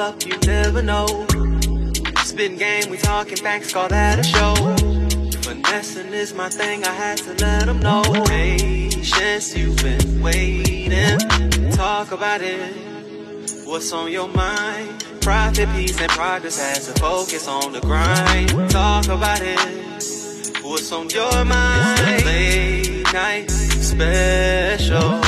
up, you never know. Spin game, we talking banks, call that a show. Finessing is my thing, I had to let them know. Patience, you've been waiting. Talk about it. What's on your mind? Profit, peace, and progress has to focus on the grind. Talk about it. What's on your mind? Late night special.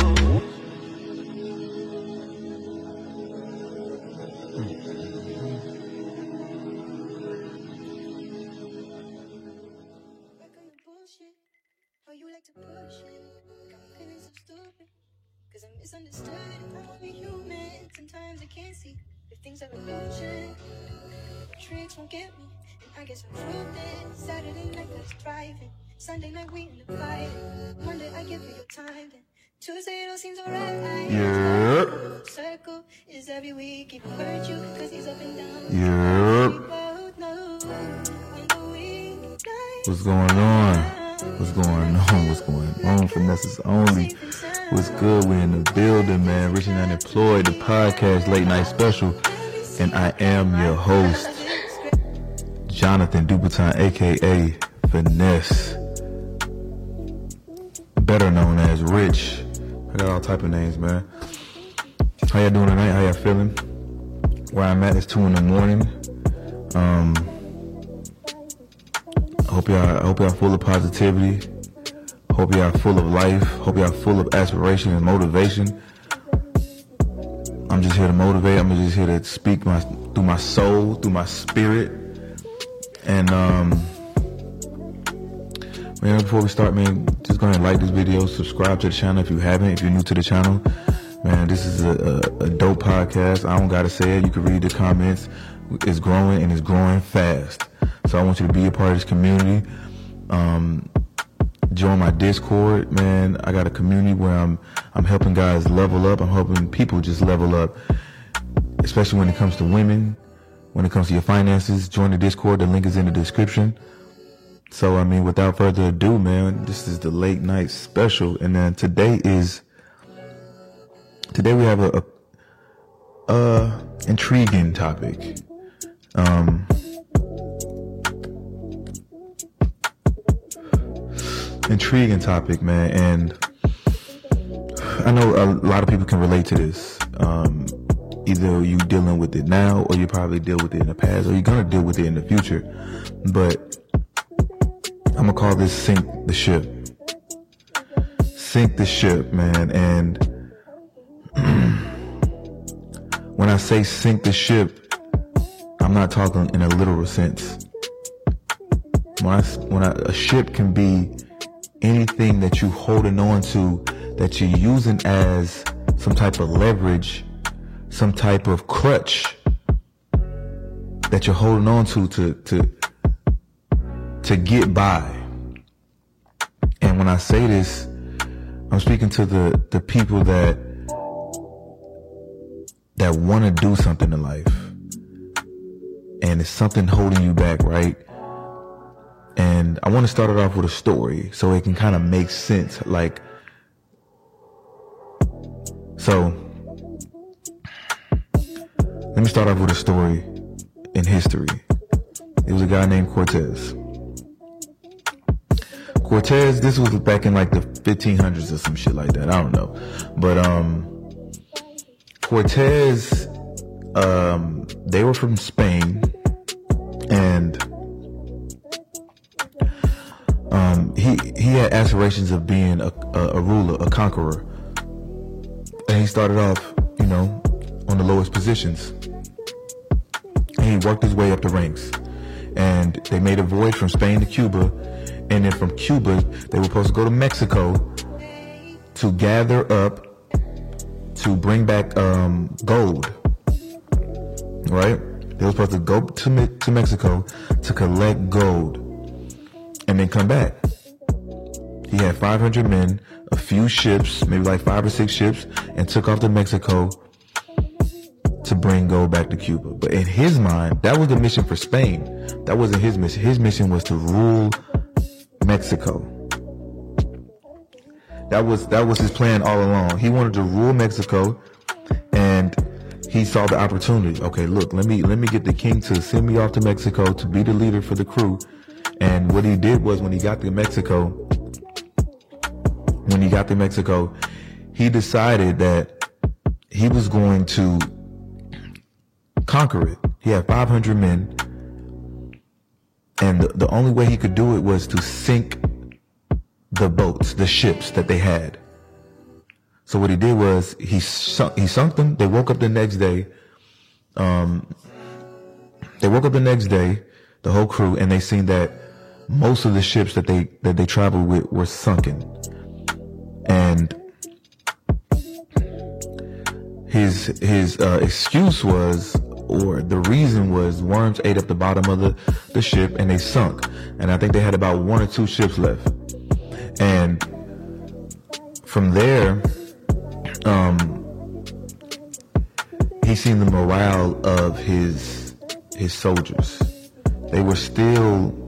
Things are illusion. Tricks won't get me. And I guess I'm proved. Saturday night I was driving. Sunday night we in the fight. Monday I give you your time. Then Tuesday it all seems alright. Yep. Circle is every week. Hurt you cause he's up and down. Yep. We both know when the weeknights What's going on? What's going on? What's going on? Finessers only. What's good? We're in the building, man. Rich and Unemployed, the podcast late night special. And I am your host, Jonathan Dupiton, aka Finesse. Better known as Rich. I got all type of names, man. How y'all doing tonight? How y'all feeling? Where I'm at is two in the morning. Um I hope y'all I hope y'all full of positivity. Hope y'all full of life. Hope y'all full of aspiration and motivation. I'm just here to motivate. I'm just here to speak my through my soul, through my spirit. And um man, before we start, man, just go ahead and like this video, subscribe to the channel if you haven't, if you're new to the channel. Man, this is a, a, a dope podcast. I don't gotta say it. You can read the comments. It's growing and it's growing fast. So I want you to be a part of this community. Um, join my Discord, man. I got a community where I'm I'm helping guys level up. I'm helping people just level up, especially when it comes to women. When it comes to your finances, join the Discord. The link is in the description. So I mean, without further ado, man, this is the late night special, and then today is today we have a, a, intriguing topic. Um, intriguing topic, man, and I know a lot of people can relate to this. Um, either you dealing with it now, or you probably deal with it in the past, or you're gonna deal with it in the future. But I'm gonna call this "sink the ship." Sink the ship, man, and when I say sink the ship, I'm not talking in a literal sense. When I, when I, a ship can be anything that you holding on to that you're using as some type of leverage, some type of crutch that you're holding on to to to to get by. And when I say this, I'm speaking to the the people that that want to do something in life and it's something holding you back, right? And I want to start it off with a story so it can kind of make sense. Like, so let me start off with a story in history. It was a guy named Cortez. Cortez, this was back in like the 1500s or some shit like that. I don't know. But, um, Cortez, um, they were from Spain um, he he had aspirations of being a, a, a ruler, a conqueror, and he started off, you know, on the lowest positions. And he worked his way up the ranks, and they made a voyage from Spain to Cuba, and then from Cuba they were supposed to go to Mexico to gather up to bring back um, gold, right? They were supposed to go to Me- to Mexico to collect gold and then come back. He had 500 men, a few ships, maybe like five or six ships, and took off to Mexico to bring gold back to Cuba. But in his mind, that was the mission for Spain. That wasn't his mission. His mission was to rule Mexico. That was that was his plan all along. He wanted to rule Mexico and he saw the opportunity. Okay, look, let me let me get the king to send me off to Mexico to be the leader for the crew. And what he did was when he got to Mexico, when he got to Mexico, he decided that he was going to conquer it. He had 500 men, and the, only way he could do it was to sink the boats, the ships that they had. So what he did was he sunk, he sunk them. They woke up the next day. Um, they woke up the next day, the whole crew, and they seen that most of the ships that they that they traveled with were sunken, and his his uh, excuse was, or the reason was, worms ate up the bottom of the the ship and they sunk, and I think they had about one or two ships left, and from there um, he seen the morale of his his soldiers. They were still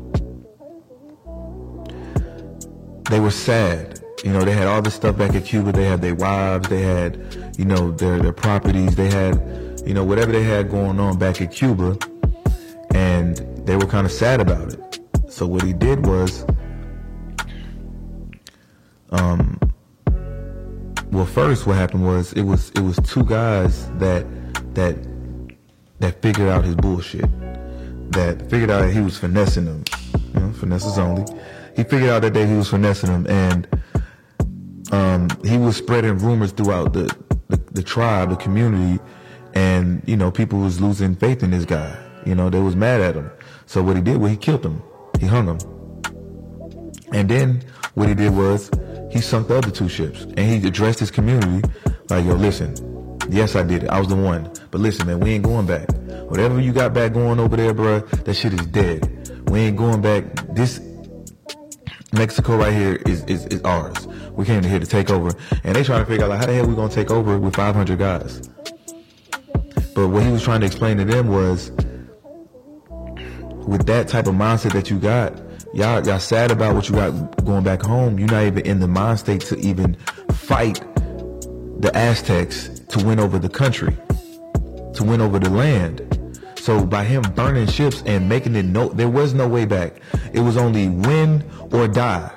they were sad. You know, they had all this stuff back in Cuba. They had their wives. They had, you know, their their properties. They had, you know, whatever they had going on back in Cuba, and they were kind of sad about it. So what he did was, um, well, first what happened was it was it was two guys that that that figured out his bullshit. That figured out that he was finessing them. You know, finessers only. He figured out that day he was finessing them, and um, he was spreading rumors throughout the, the the tribe, the community, and you know people was losing faith in this guy. You know they was mad at him. So what he did was he killed him. He hung him. And then what he did was he sunk the other two ships and he addressed his community like, yo, listen, yes, I did it. I was the one. But listen, man, we ain't going back. Whatever you got back going over there, bro, that shit is dead. We ain't going back. This Mexico right here is, is, is ours. We came here to take over. And they trying to figure out like, how the hell we gonna take over with 500 guys? But what he was trying to explain to them was, with that type of mindset that you got, y'all y'all sad about what you got going back home. You're not even in the mind state to even fight the Aztecs to win over the country, to win over the land. So by him burning ships and making it no, there was no way back. It was only win or die.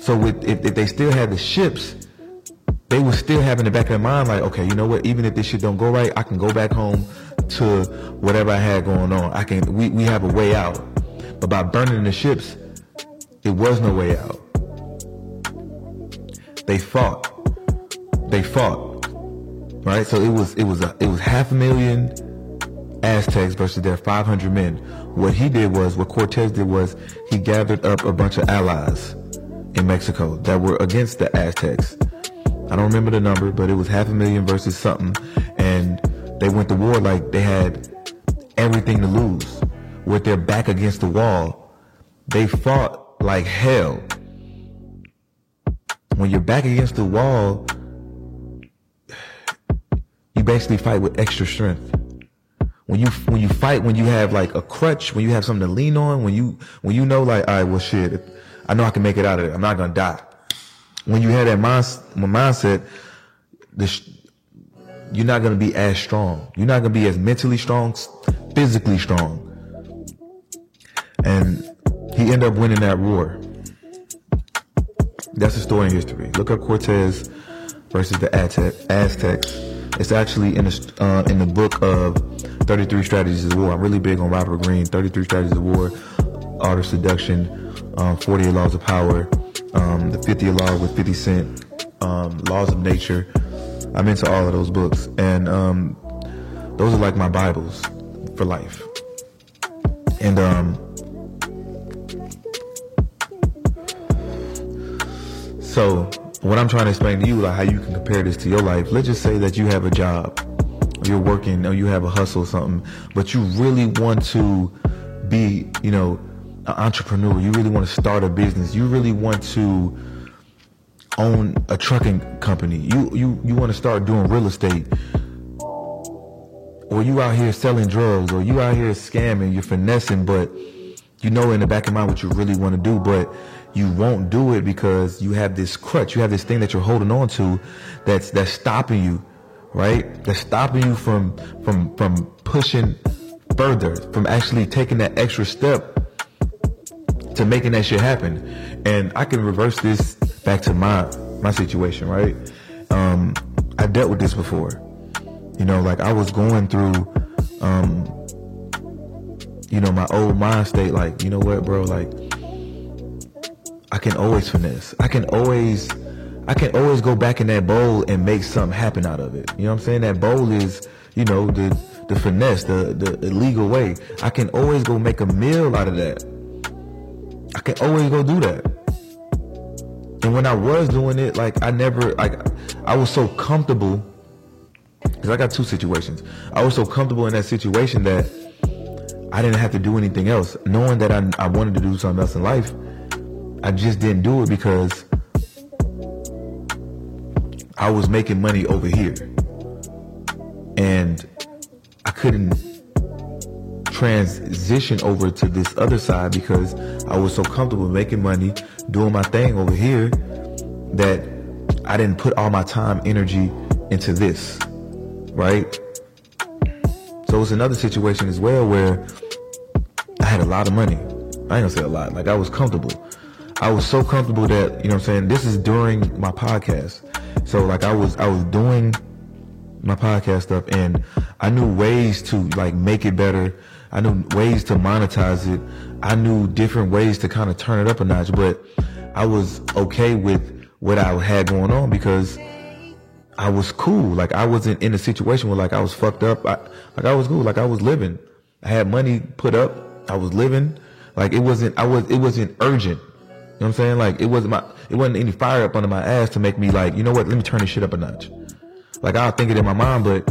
So with, if, if they still had the ships, they were still having the back of their mind like, okay, you know what? Even if this shit don't go right, I can go back home to whatever I had going on. I can. We we have a way out. But by burning the ships, it was no way out. They fought. They fought. Right? So it was it was a, it was half a million Aztecs versus their 500 men. What he did was what Cortez did was he gathered up a bunch of allies in Mexico that were against the Aztecs. I don't remember the number, but it was half a million versus something and they went to war like they had everything to lose with their back against the wall. They fought like hell. When you're back against the wall, you basically fight with extra strength. When you when you fight, when you have like a crutch, when you have something to lean on, when you when you know like, all right, well, shit, I know I can make it out of it. I'm not gonna die. When you have that mind, mindset, the you're not gonna be as strong. You're not gonna be as mentally strong, physically strong and he ended up winning that war. That's a story in history. Look up Cortez versus the Aztecs. It's actually in the uh, in the book of 33 Strategies of War. I'm really big on Robert Greene. 33 Strategies of War, Art of Seduction, um, 48 Laws of Power, um, the 50th Law with 50 Cent, um, Laws of Nature. I'm into all of those books, and um, those are like my Bibles for life. And um, So what I'm trying to explain to you, like how you can compare this to your life. Let's just say that you have a job, you're working, or you have a hustle or something, but you really want to be, you know, an entrepreneur. You really want to start a business. You really want to own a trucking company. You you you want to start doing real estate. Or you out here selling drugs, or you out here scamming, you're finessing, but you know in the back of mind what you really want to do, but you won't do it because you have this crutch, you have this thing that you're holding on to that's that's stopping you right? That's stopping you from from from pushing further, from actually taking that extra step to making that shit happen. And I can reverse this back to my my situation, right? Um, I dealt with this before. You know, like I was going through um, you know, my old mind state, like, you know what, bro, like I can always finesse. I can always I can always go back in that bowl and make something happen out of it. You know what I'm saying? That bowl is, you know, the the finesse, the the illegal way. I can always go make a meal out of that. I can always go do that. And when I was doing it, like I never like I was so comfortable because I got two situations. I was so comfortable in that situation that I didn't have to do anything else. Knowing that I, I wanted to do something else in life, I just didn't do it because I was making money over here. And I couldn't transition over to this other side because I was so comfortable making money, doing my thing over here that I didn't put all my time, energy into this. Right? So it's another situation as well where I had a lot of money. I ain't gonna say a lot. Like I was comfortable. I was so comfortable that, you know what I'm saying? This is during my podcast. So like I was I was doing my podcast stuff and I knew ways to like make it better. I knew ways to monetize it. I knew different ways to kind of turn it up a notch, but I was okay with what I had going on because I was cool. Like I wasn't in a situation where like I was fucked up. I, like I was cool. Like I was living. I had money put up. I was living. Like it wasn't. I was. It wasn't urgent. You know what I'm saying? Like it wasn't my, it wasn't any fire up under my ass to make me like, you know what? Let me turn this shit up a notch. Like I'll think it in my mind, but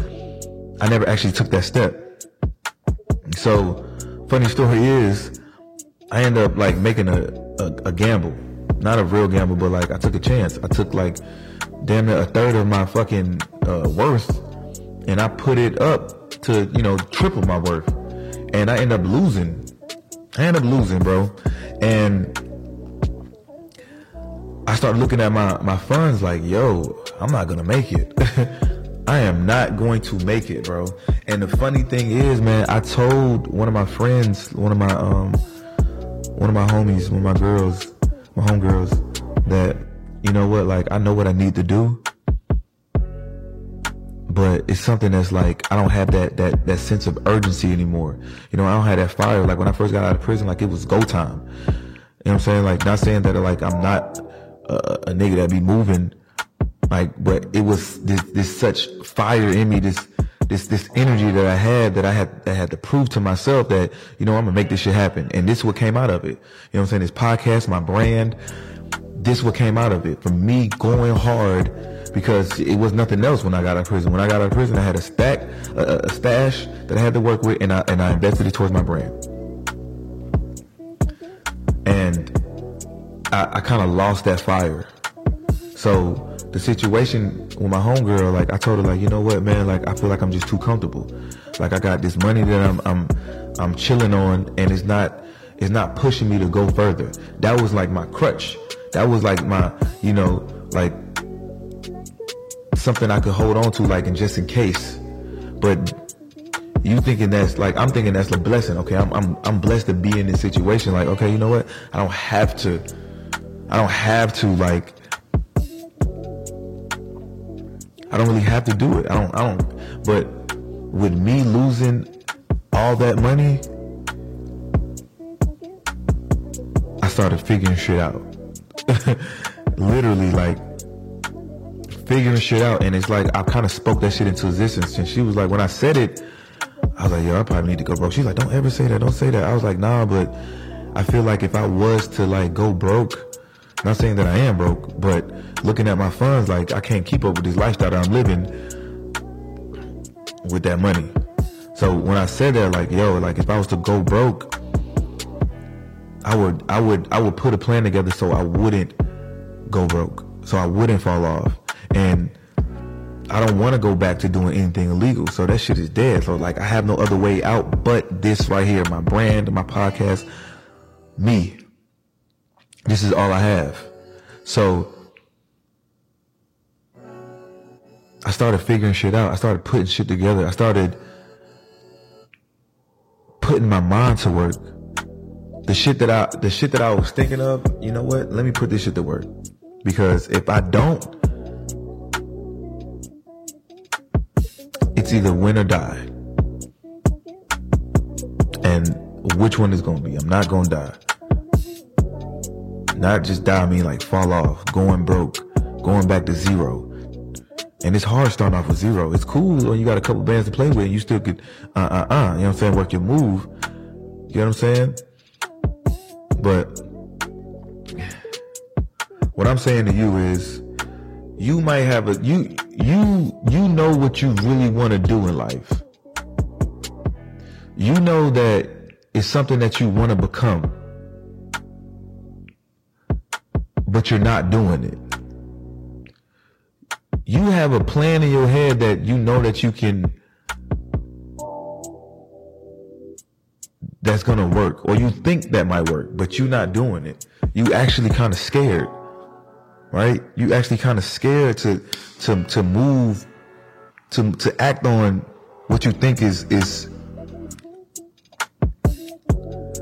I never actually took that step. So funny story is I ended up like making a, a, a gamble, not a real gamble, but like I took a chance. I took like damn near a third of my fucking uh, worth and I put it up to, you know, triple my worth. And I end up losing. I end up losing, bro. And I started looking at my, my funds like, yo, I'm not gonna make it. I am not going to make it, bro. And the funny thing is, man, I told one of my friends, one of my um one of my homies, one of my girls, my homegirls, that, you know what, like I know what I need to do. But it's something that's like I don't have that that that sense of urgency anymore. You know, I don't have that fire. Like when I first got out of prison, like it was go time. You know what I'm saying? Like not saying that like I'm not a, nigga that be moving like but it was this this such fire in me this this this energy that I had that I had that had to prove to myself that you know I'm gonna make this shit happen. And this what came out of it. You know what I'm saying? This podcast my brand this what came out of it. From me going hard because it was nothing else when I got out of prison. When I got out of prison I had a stack a, a stash that I had to work with and I and I invested it towards my brand. And I, I kind of lost that fire. So the situation with my homegirl, like I told her, like you know what, man, like I feel like I'm just too comfortable. Like I got this money that I'm I'm I'm chilling on, and it's not it's not pushing me to go further. That was like my crutch. That was like my you know like something I could hold on to, like and just in case. But you thinking that's like I'm thinking that's a blessing. Okay, I'm I'm I'm blessed to be in this situation. Like okay, you know what? I don't have to I don't have to like I don't really have to do it. I don't I don't but with me losing all that money I started figuring shit out. Literally like figuring shit out and it's like I kind of spoke that shit into existence and she was like when I said it I was like yo I probably need to go broke. She's like don't ever say that. Don't say that. I was like nah but I feel like if I was to like go broke not saying that I am broke, but looking at my funds, like I can't keep up with this lifestyle that I'm living with that money. So when I said that, like, yo, like if I was to go broke, I would, I would, I would put a plan together so I wouldn't go broke, so I wouldn't fall off, and I don't want to go back to doing anything illegal. So that shit is dead. So like I have no other way out but this right here, my brand, my podcast, me. This is all I have. So I started figuring shit out. I started putting shit together. I started putting my mind to work. The shit that I the shit that I was thinking of, you know what? Let me put this shit to work. Because if I don't, it's either win or die. And which one is gonna be? I'm not gonna die. Not just die, I mean like fall off, going broke, going back to zero. And it's hard starting off with zero. It's cool when you got a couple bands to play with and you still could, uh, uh, uh, you know what I'm saying? Work your move. You know what I'm saying? But what I'm saying to you is you might have a, you, you, you know what you really want to do in life. You know that it's something that you want to become, but you're not doing it. You have a plan in your head that you know that you can that's gonna work or you think that might work but you're not doing it. You actually kind of scared right? You actually kind of scared to to to move to to act on what you think is is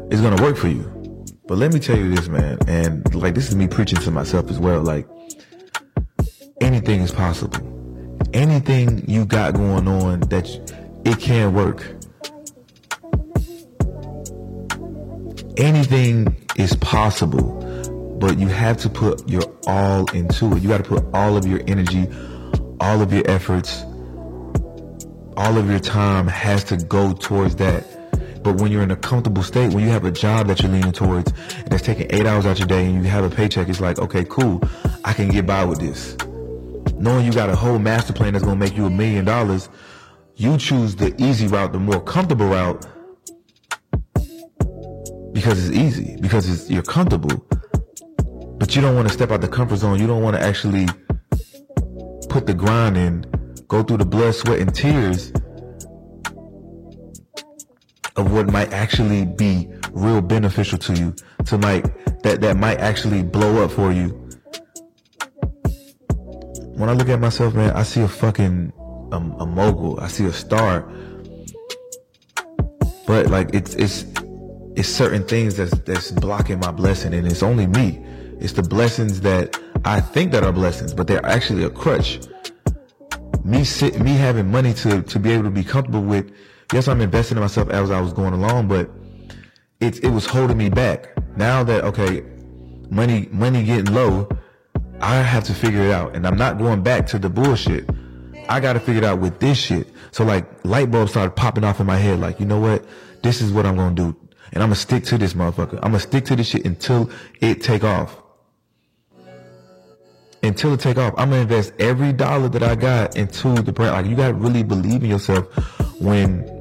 is gonna work for you but let me tell you this man and like this is me preaching to myself as well like anything is possible. Anything you got going on that it can work. Anything is possible, but you have to put your all into it. You got to put all of your energy, all of your efforts, all of your time has to go towards that. But when you're in a comfortable state, when you have a job that you're leaning towards, and that's taking eight hours out your day, and you have a paycheck, it's like, okay, cool, I can get by with this knowing you got a whole master plan that's to make you a million dollars, you choose the easy route, the more comfortable route because it's easy, because it's, you're comfortable. But you don't want to step out the comfort zone. You don't want to actually put the grind in, go through the blood, sweat, and tears of what might actually be real beneficial to you, to might that that might actually blow up for you when I look at myself, man, I see a fucking um, a mogul. I see a star. But like it's it's it's certain things that's that's blocking my blessing, and it's only me. It's the blessings that I think that are blessings, but they're actually a crutch. Me sit, me having money to to be able to be comfortable with. Yes, I'm investing in myself as I was going along, but it it was holding me back. Now that okay, money money getting low, I have to figure it out. And I'm not going back to the bullshit. I got to figure it out with this shit. So like light bulbs started popping off in my head. Like, you know what? This is what I'm to do. And I'm to stick to this motherfucker. I'm to stick to this shit until it take off. Until it take off. I'm to invest every dollar that I got into the brand. Like you got to really believe in yourself when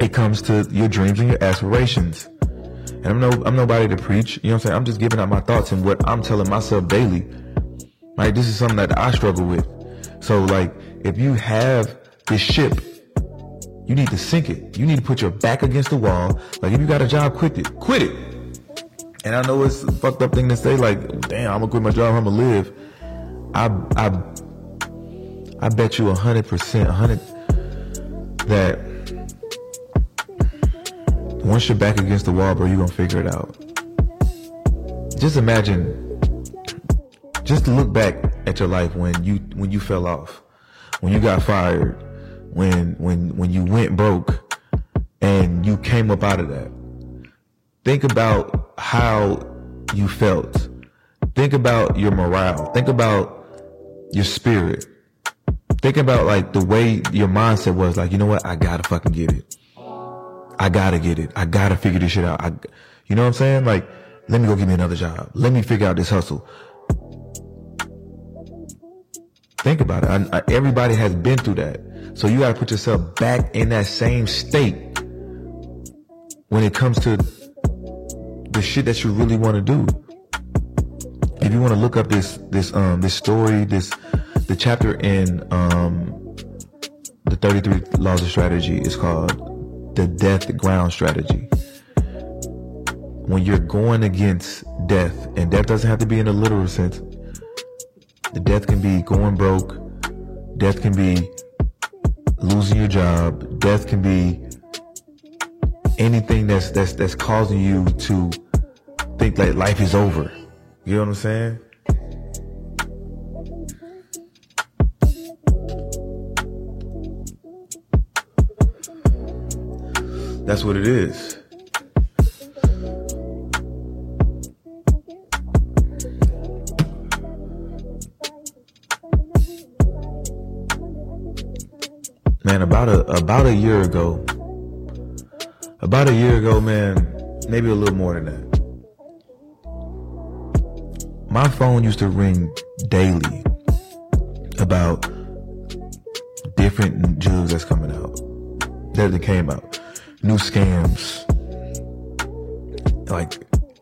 it comes to your dreams and your aspirations. And I'm no, I'm nobody to preach. You know what I'm saying? I'm just giving out my thoughts and what I'm telling myself daily. Right? This is something that I struggle with. So like, if you have this ship, you need to sink it. You need to put your back against the wall. Like if you got a job, quit it. Quit it. And I know it's a fucked up thing to say, like, damn, I'm gonna quit my job, I'm gonna live. I I I bet you a hundred percent, a hundred that once you're back against the wall, bro, you're gonna figure it out. Just imagine just look back at your life when you when you fell off, when you got fired, when when when you went broke, and you came up out of that. Think about how you felt. Think about your morale. Think about your spirit. Think about like the way your mindset was like, you know what? I gotta fucking get it. I gotta get it. I gotta figure this shit out. I, you know what I'm saying? Like, let me go get me another job. Let me figure out this hustle. Think about it. I, I, everybody has been through that. So you got to put yourself back in that same state when it comes to the shit that you really want to do. If you want to look up this this um this story, this the chapter in um the 33 laws of strategy is called the death ground strategy. When you're going against death, and death doesn't have to be in a literal sense, the death can be going broke, Death can be losing your job. Death can be anything that's that's that's causing you to think like life is over. You know what I'm saying? That's what it is. Man, about a about a year ago, about a year ago, man, maybe a little more than that. My phone used to ring daily about different jewels that's coming out that came out new scams. Like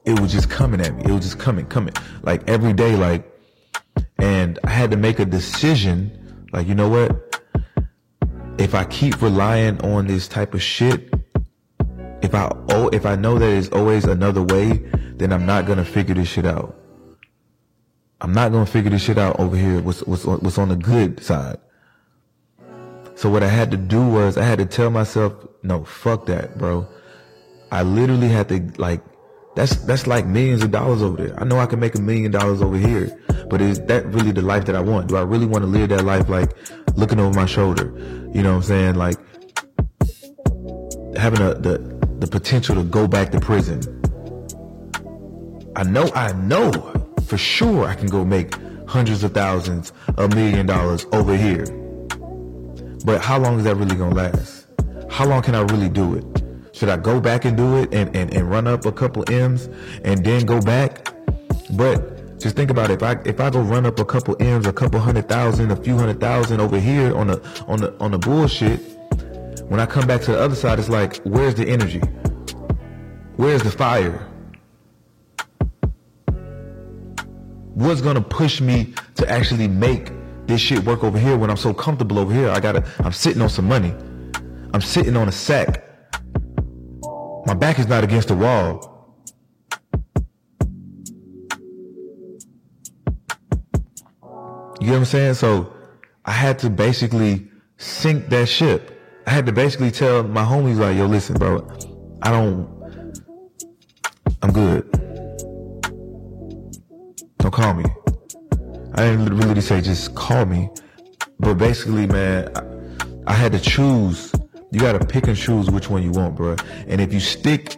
it was just coming at me. It was just coming, coming. Like every day, like and I had to make a decision, like, you know what? If I keep relying on this type of shit, if I oh if I know that it's always another way, then I'm not gonna figure this shit out. I'm not gonna figure this shit out over here. What's what's what's on the good side? So what I had to do was I had to tell myself, no, fuck that, bro. I literally had to like, that's that's like millions of dollars over there. I know I can make a million dollars over here, but is that really the life that I want? Do I really want to live that life like looking over my shoulder? You know what I'm saying? Like having a, the the potential to go back to prison. I know, I know for sure I can go make hundreds of thousands, a million dollars over here. But how long is that really gonna last? How long can I really do it? Should I go back and do it and, and, and run up a couple M's and then go back? But just think about it. If I if I go run up a couple M's, a couple hundred thousand, a few hundred thousand over here on the on the on the bullshit, when I come back to the other side, it's like, where's the energy? Where's the fire? What's gonna push me to actually make this shit work over here when I'm so comfortable over here. I gotta, I'm sitting on some money. I'm sitting on a sack. My back is not against the wall. You get what I'm saying? So I had to basically sink that ship. I had to basically tell my homies like, yo, listen, bro, I don't, I'm good. Don't call me. I didn't really say just call me, but basically, man, I, I had to choose. You got to pick and choose which one you want, bro. And if you stick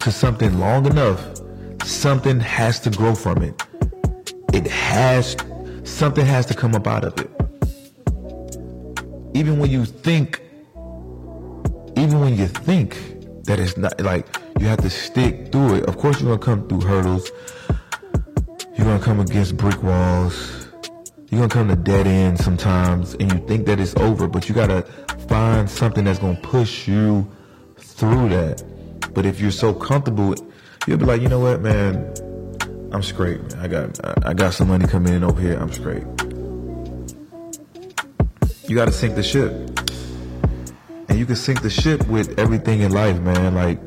to something long enough, something has to grow from it. It has, something has to come up out of it. Even when you think, even when you think that it's not like you have to stick through it. Of course, you're gonna come through hurdles. You're gonna come against brick walls. You're gonna come to dead ends sometimes, and you think that it's over, but you gotta find something that's gonna push you through that. But if you're so comfortable, you'll be like, you know what, man, I'm straight. Man. I got I got some money coming in over here. I'm straight. You gotta sink the ship, and you can sink the ship with everything in life, man. Like,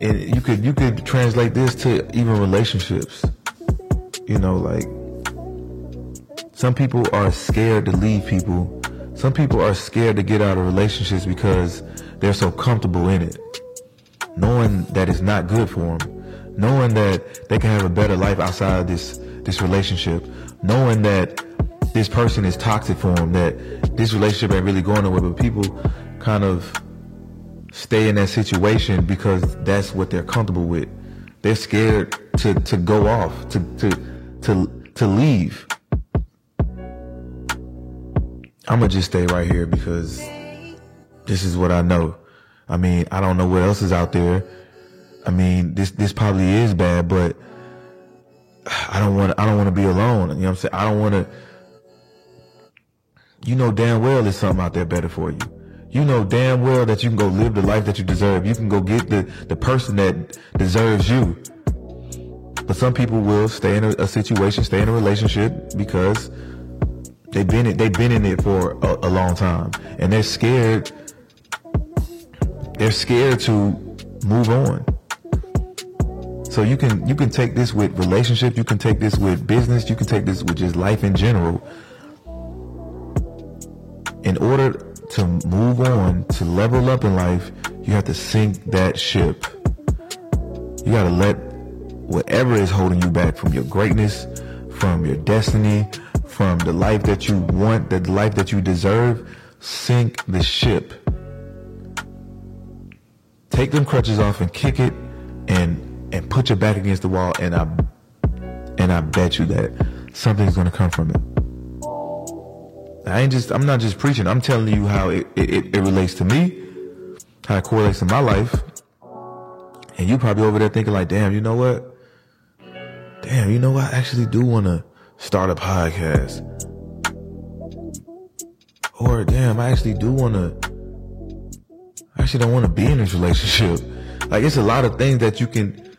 and you could you could translate this to even relationships you know, like some people are scared to leave people. Some people are scared to get out of relationships because they're so comfortable in it. Knowing that it's not good for them. Knowing that they can have a better life outside of this, this relationship. Knowing that this person is toxic for them, that this relationship ain't really going nowhere, but people kind of stay in that situation because that's what they're comfortable with. They're scared to, to go off, to, to, to to leave. I'm gonna just stay right here because this is what I know. I mean, I don't know what else is out there. I mean, this this probably is bad, but I don't want I don't want to be alone. You know what I'm saying? I don't want to. You know damn well there's something out there better for you. You know damn well that you can go live the life that you deserve. You can go get the the person that deserves you. But some people will stay in a, a situation, stay in a relationship because they've been in, they've been in it for a, a long time, and they're scared. They're scared to move on. So you can you can take this with relationship, you can take this with business, you can take this with just life in general. in order to move on, to level up in life, you have to sink that ship. You gotta let whatever is holding you back from your greatness, from your destiny, from the life that you want, the life that you deserve, sink the ship. Take them crutches off and kick it and and put your back against the wall and I and I bet you that something's gonna come from it. I ain't just I'm not just preaching, I'm telling you how it, it, it relates to me, how it correlates to my life. And you probably over there thinking like, damn, you know what? Damn, you know? I actually do wanna start a podcast. Or damn, I actually do wanna I actually don't wanna be in this relationship. Like it's a lot of things that you can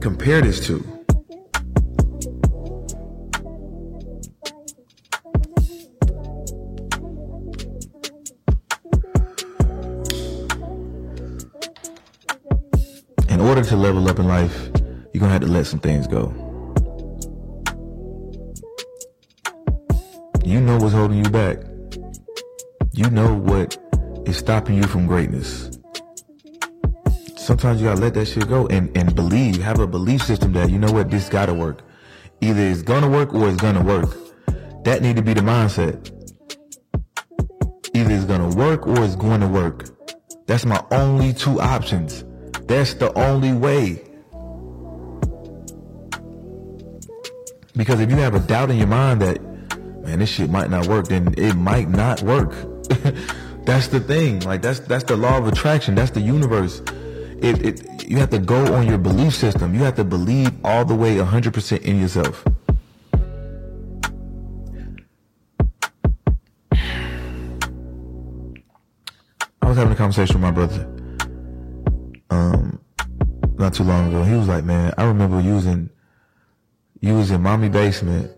compare this to? In order to level up in life, you're gonna have to let some things go. You know what's holding you back. You know what is stopping you from greatness sometimes you gotta let that shit go and, and believe, have a belief system that, you know what, this gotta work. Either it's gonna work or it's gonna work. That need to be the mindset. Either it's gonna work or it's going to work. That's my only two options. That's the only way. Because if you have a doubt in your mind that, man, this shit might not work, then it might not work. that's the thing. Like that's that's the law of attraction. That's the universe it, it, you have to go on your belief system. You have to believe all the way 100% in yourself. I was having a conversation with my brother, um, not too long ago. He was like, "Man, I remember using, you was in mommy basement,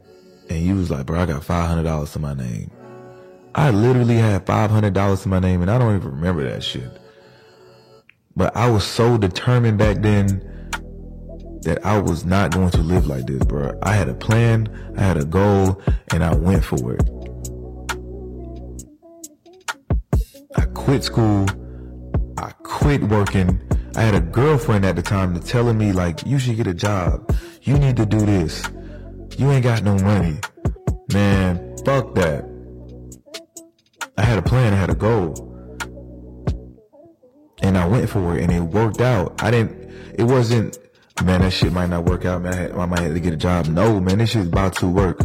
and you was like, bro, I got five hundred dollars to my name. I literally had five hundred dollars to my name, and I don't even remember that shit." But I was so determined back then that I was not going to live like this, bro. I had a plan, I had a goal, and I went for it. I quit school. I quit working. I had a girlfriend at the time telling me like, you should get a job. You need to do this. You ain't got no money. Man, fuck that. I had a plan. I had a goal and I went for it and it worked out. I didn't, it wasn't, man, that shit might not work out, man. I, had, I might have to get a job. No, man, this shit is about to work.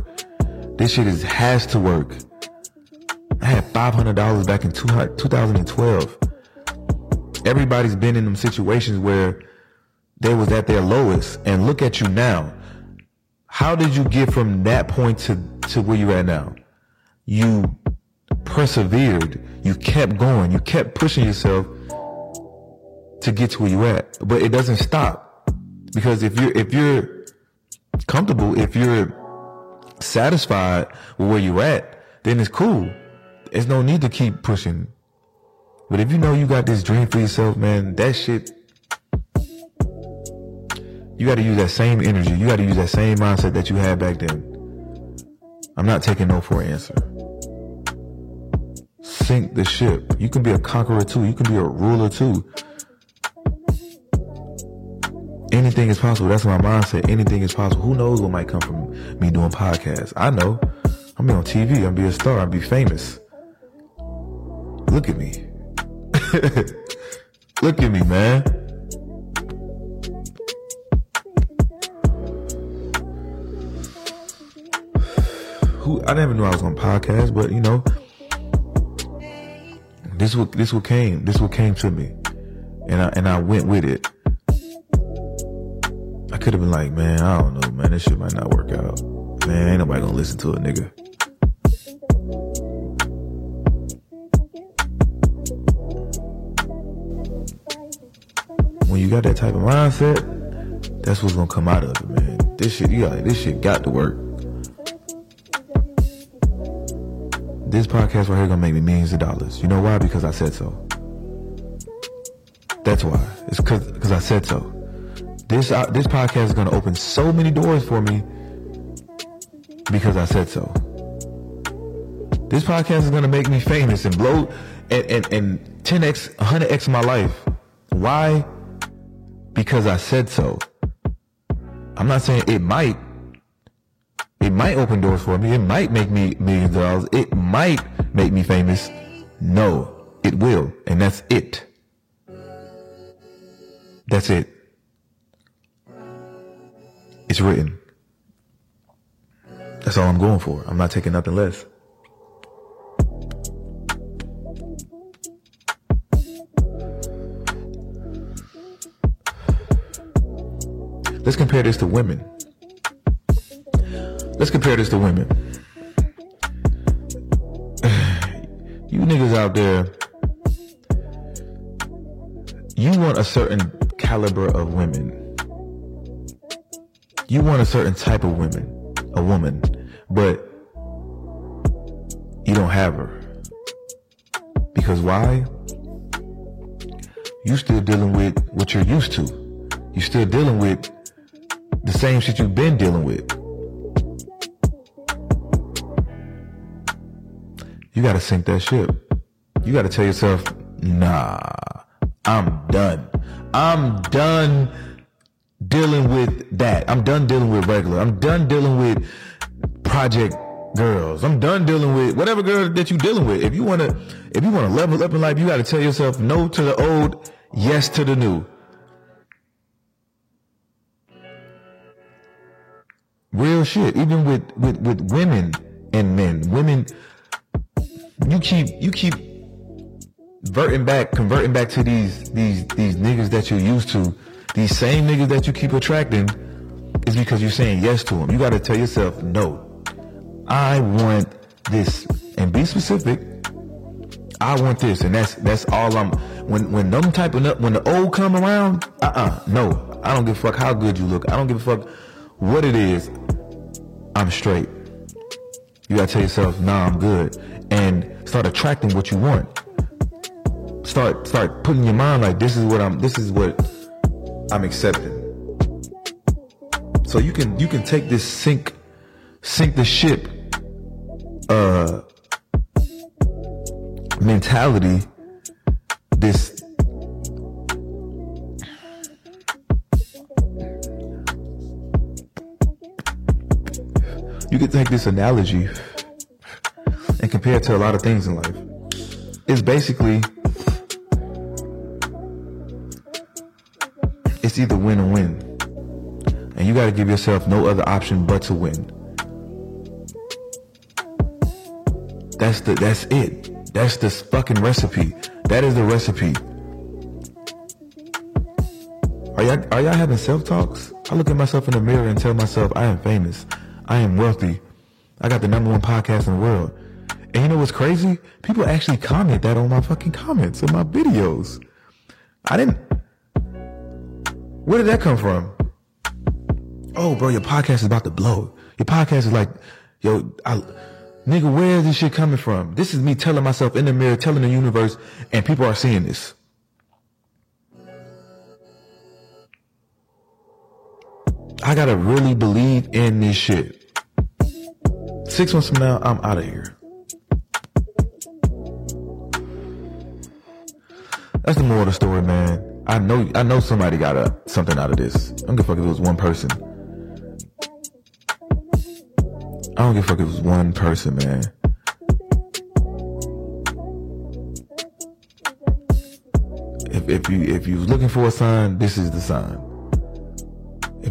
This shit is, has to work. I had $500 back in two, 2012. Everybody's been in them situations where they was at their lowest and look at you now. How did you get from that point to, to where you're at now? You persevered. You kept going. You kept pushing yourself to get to where you at. But it doesn't stop. Because if you're if you're comfortable, if you're satisfied with where you're at, then it's cool. There's no need to keep pushing. But if you know you got this dream for yourself, man, that shit you got to use that same energy. You got to use that same mindset that you had back then. I'm not taking no for an answer. Sink the ship. You can be a conqueror too. You can be a ruler too anything is possible. That's my mindset. Anything is possible. Who knows what might come from me doing podcasts? I know. I'm be on TV. I'm be a star. I'm be famous. Look at me. Look at me, man. Who I never knew I was on podcast, but you know, this what this what came. This what came to me, and I and I went with it I could have been like, man, I don't know, man, this shit might not work out. Man, ain't nobody gonna listen to a nigga. When you got that type of mindset, that's what's gonna come out of it, man. This shit, you got this shit got to work. This podcast right here gonna make me millions of dollars. You know why? Because I said so. That's why. It's cause, cause I said so. This uh, this podcast is to open so many doors for me because I said so. This podcast is gonna make me famous and blow and, and, and 10x, 100x my life. Why? Because I said so. I'm not saying it might. It might open doors for me. It might make me millions of dollars. It might make me famous. No, it will. And that's it. That's it. It's written. That's all I'm going for. I'm not taking nothing less. Let's compare this to women. Let's compare this to women. You niggas out there, you want a certain caliber of women. You want a certain type of women, a woman, but you don't have her. Because why? You still dealing with what you're used to. You still dealing with the same shit you've been dealing with. You gotta sink that ship. You gotta tell yourself, nah, I'm done. I'm done dealing with that. I'm done dealing with regular. I'm done dealing with project girls. I'm done dealing with whatever girl that you're dealing with. If you wanna, if you wanna level up in life, you gotta tell yourself no to the old, yes to the new. Real shit. Even with, with, with women and men. Women, you keep, you keep verting back, converting back to these, these, these niggas that you're used to. These same niggas that you keep attracting is because you're saying yes to them. You gotta tell yourself, no, I want this. And be specific. I want this. And that's, that's all I'm, when, when them typing up, when the old come around, uh-uh, no. I don't give a fuck how good you look. I don't give a fuck what it is. I'm straight. You gotta tell yourself, nah, I'm good. And start attracting what you want. Start start putting your mind like this is what I'm this is what I'm accepting. So you can you can take this sink sink the ship uh mentality this you could take this analogy and compare it to a lot of things in life. It's basically it's either win or win. And you got to give yourself no other option but to win. That's the that's it. That's the fucking recipe. That is the recipe. Are y'all are y'all having self talks? I look at myself in the mirror and tell myself I am famous. I am wealthy. I got the number one podcast in the world. And you know what's crazy? People actually comment that on my fucking comments in my videos. I didn't. Where did that come from? Oh, bro, your podcast is about to blow. Your podcast is like, yo, I, nigga, where is this shit coming from? This is me telling myself in the mirror, telling the universe, and people are seeing this. I gotta really believe in this shit. Six months from now, I'm out of here. That's the moral of the story, man. I know, I know somebody got a, something out of this. I don't give a fuck if it was one person. I don't give a fuck if it was one person, man. If, if you if you was looking for a sign, this is the sign.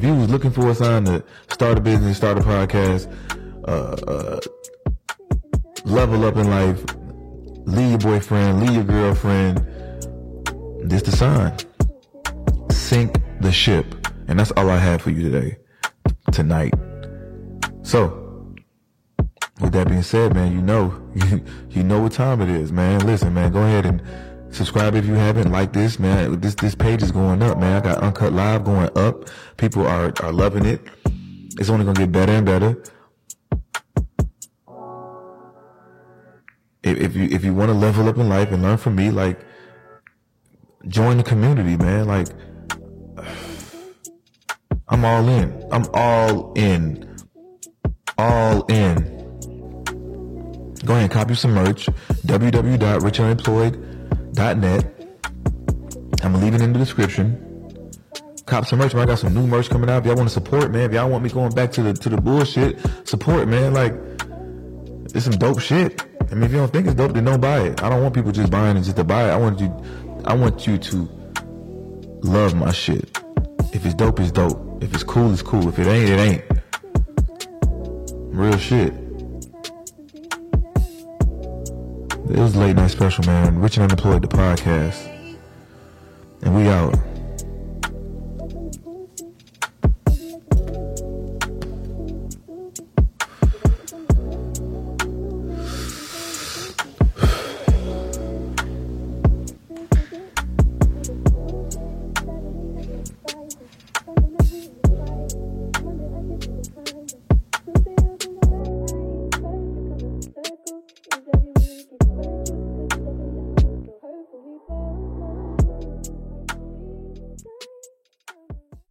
You was looking for a sign to start a business, start a podcast, uh, uh, level up in life, leave your boyfriend, leave your girlfriend, this the sign. Sink the ship. And that's all I have for you today, tonight. So, with that being said, man, you know, you, you know what time it is, man. Listen, man, go ahead and subscribe if you haven't. Like this, man. This this page is going up, man. I got Uncut Live going up. People are are loving it. It's only gonna get better and better. If, if you if you want to level up in life and learn from me, like join the community, man. Like I'm all in. I'm all in. All in. Go ahead and copy some merch. www.richunemployed.net. I'm gonna leave it in the description. Cop some merch, man. I got some new merch coming out. If y'all want to support, man. If y'all want me going back to the to the bullshit, support, man. Like it's some dope shit. I mean, if you don't think it's dope, then don't buy it. I don't want people just buying it just to buy it. I want you, I want you to love my shit. If it's dope, it's dope. If it's cool, it's cool. If it ain't, it ain't. Real shit. It was late night special, man. Rich and Unemployed, the podcast. And we out.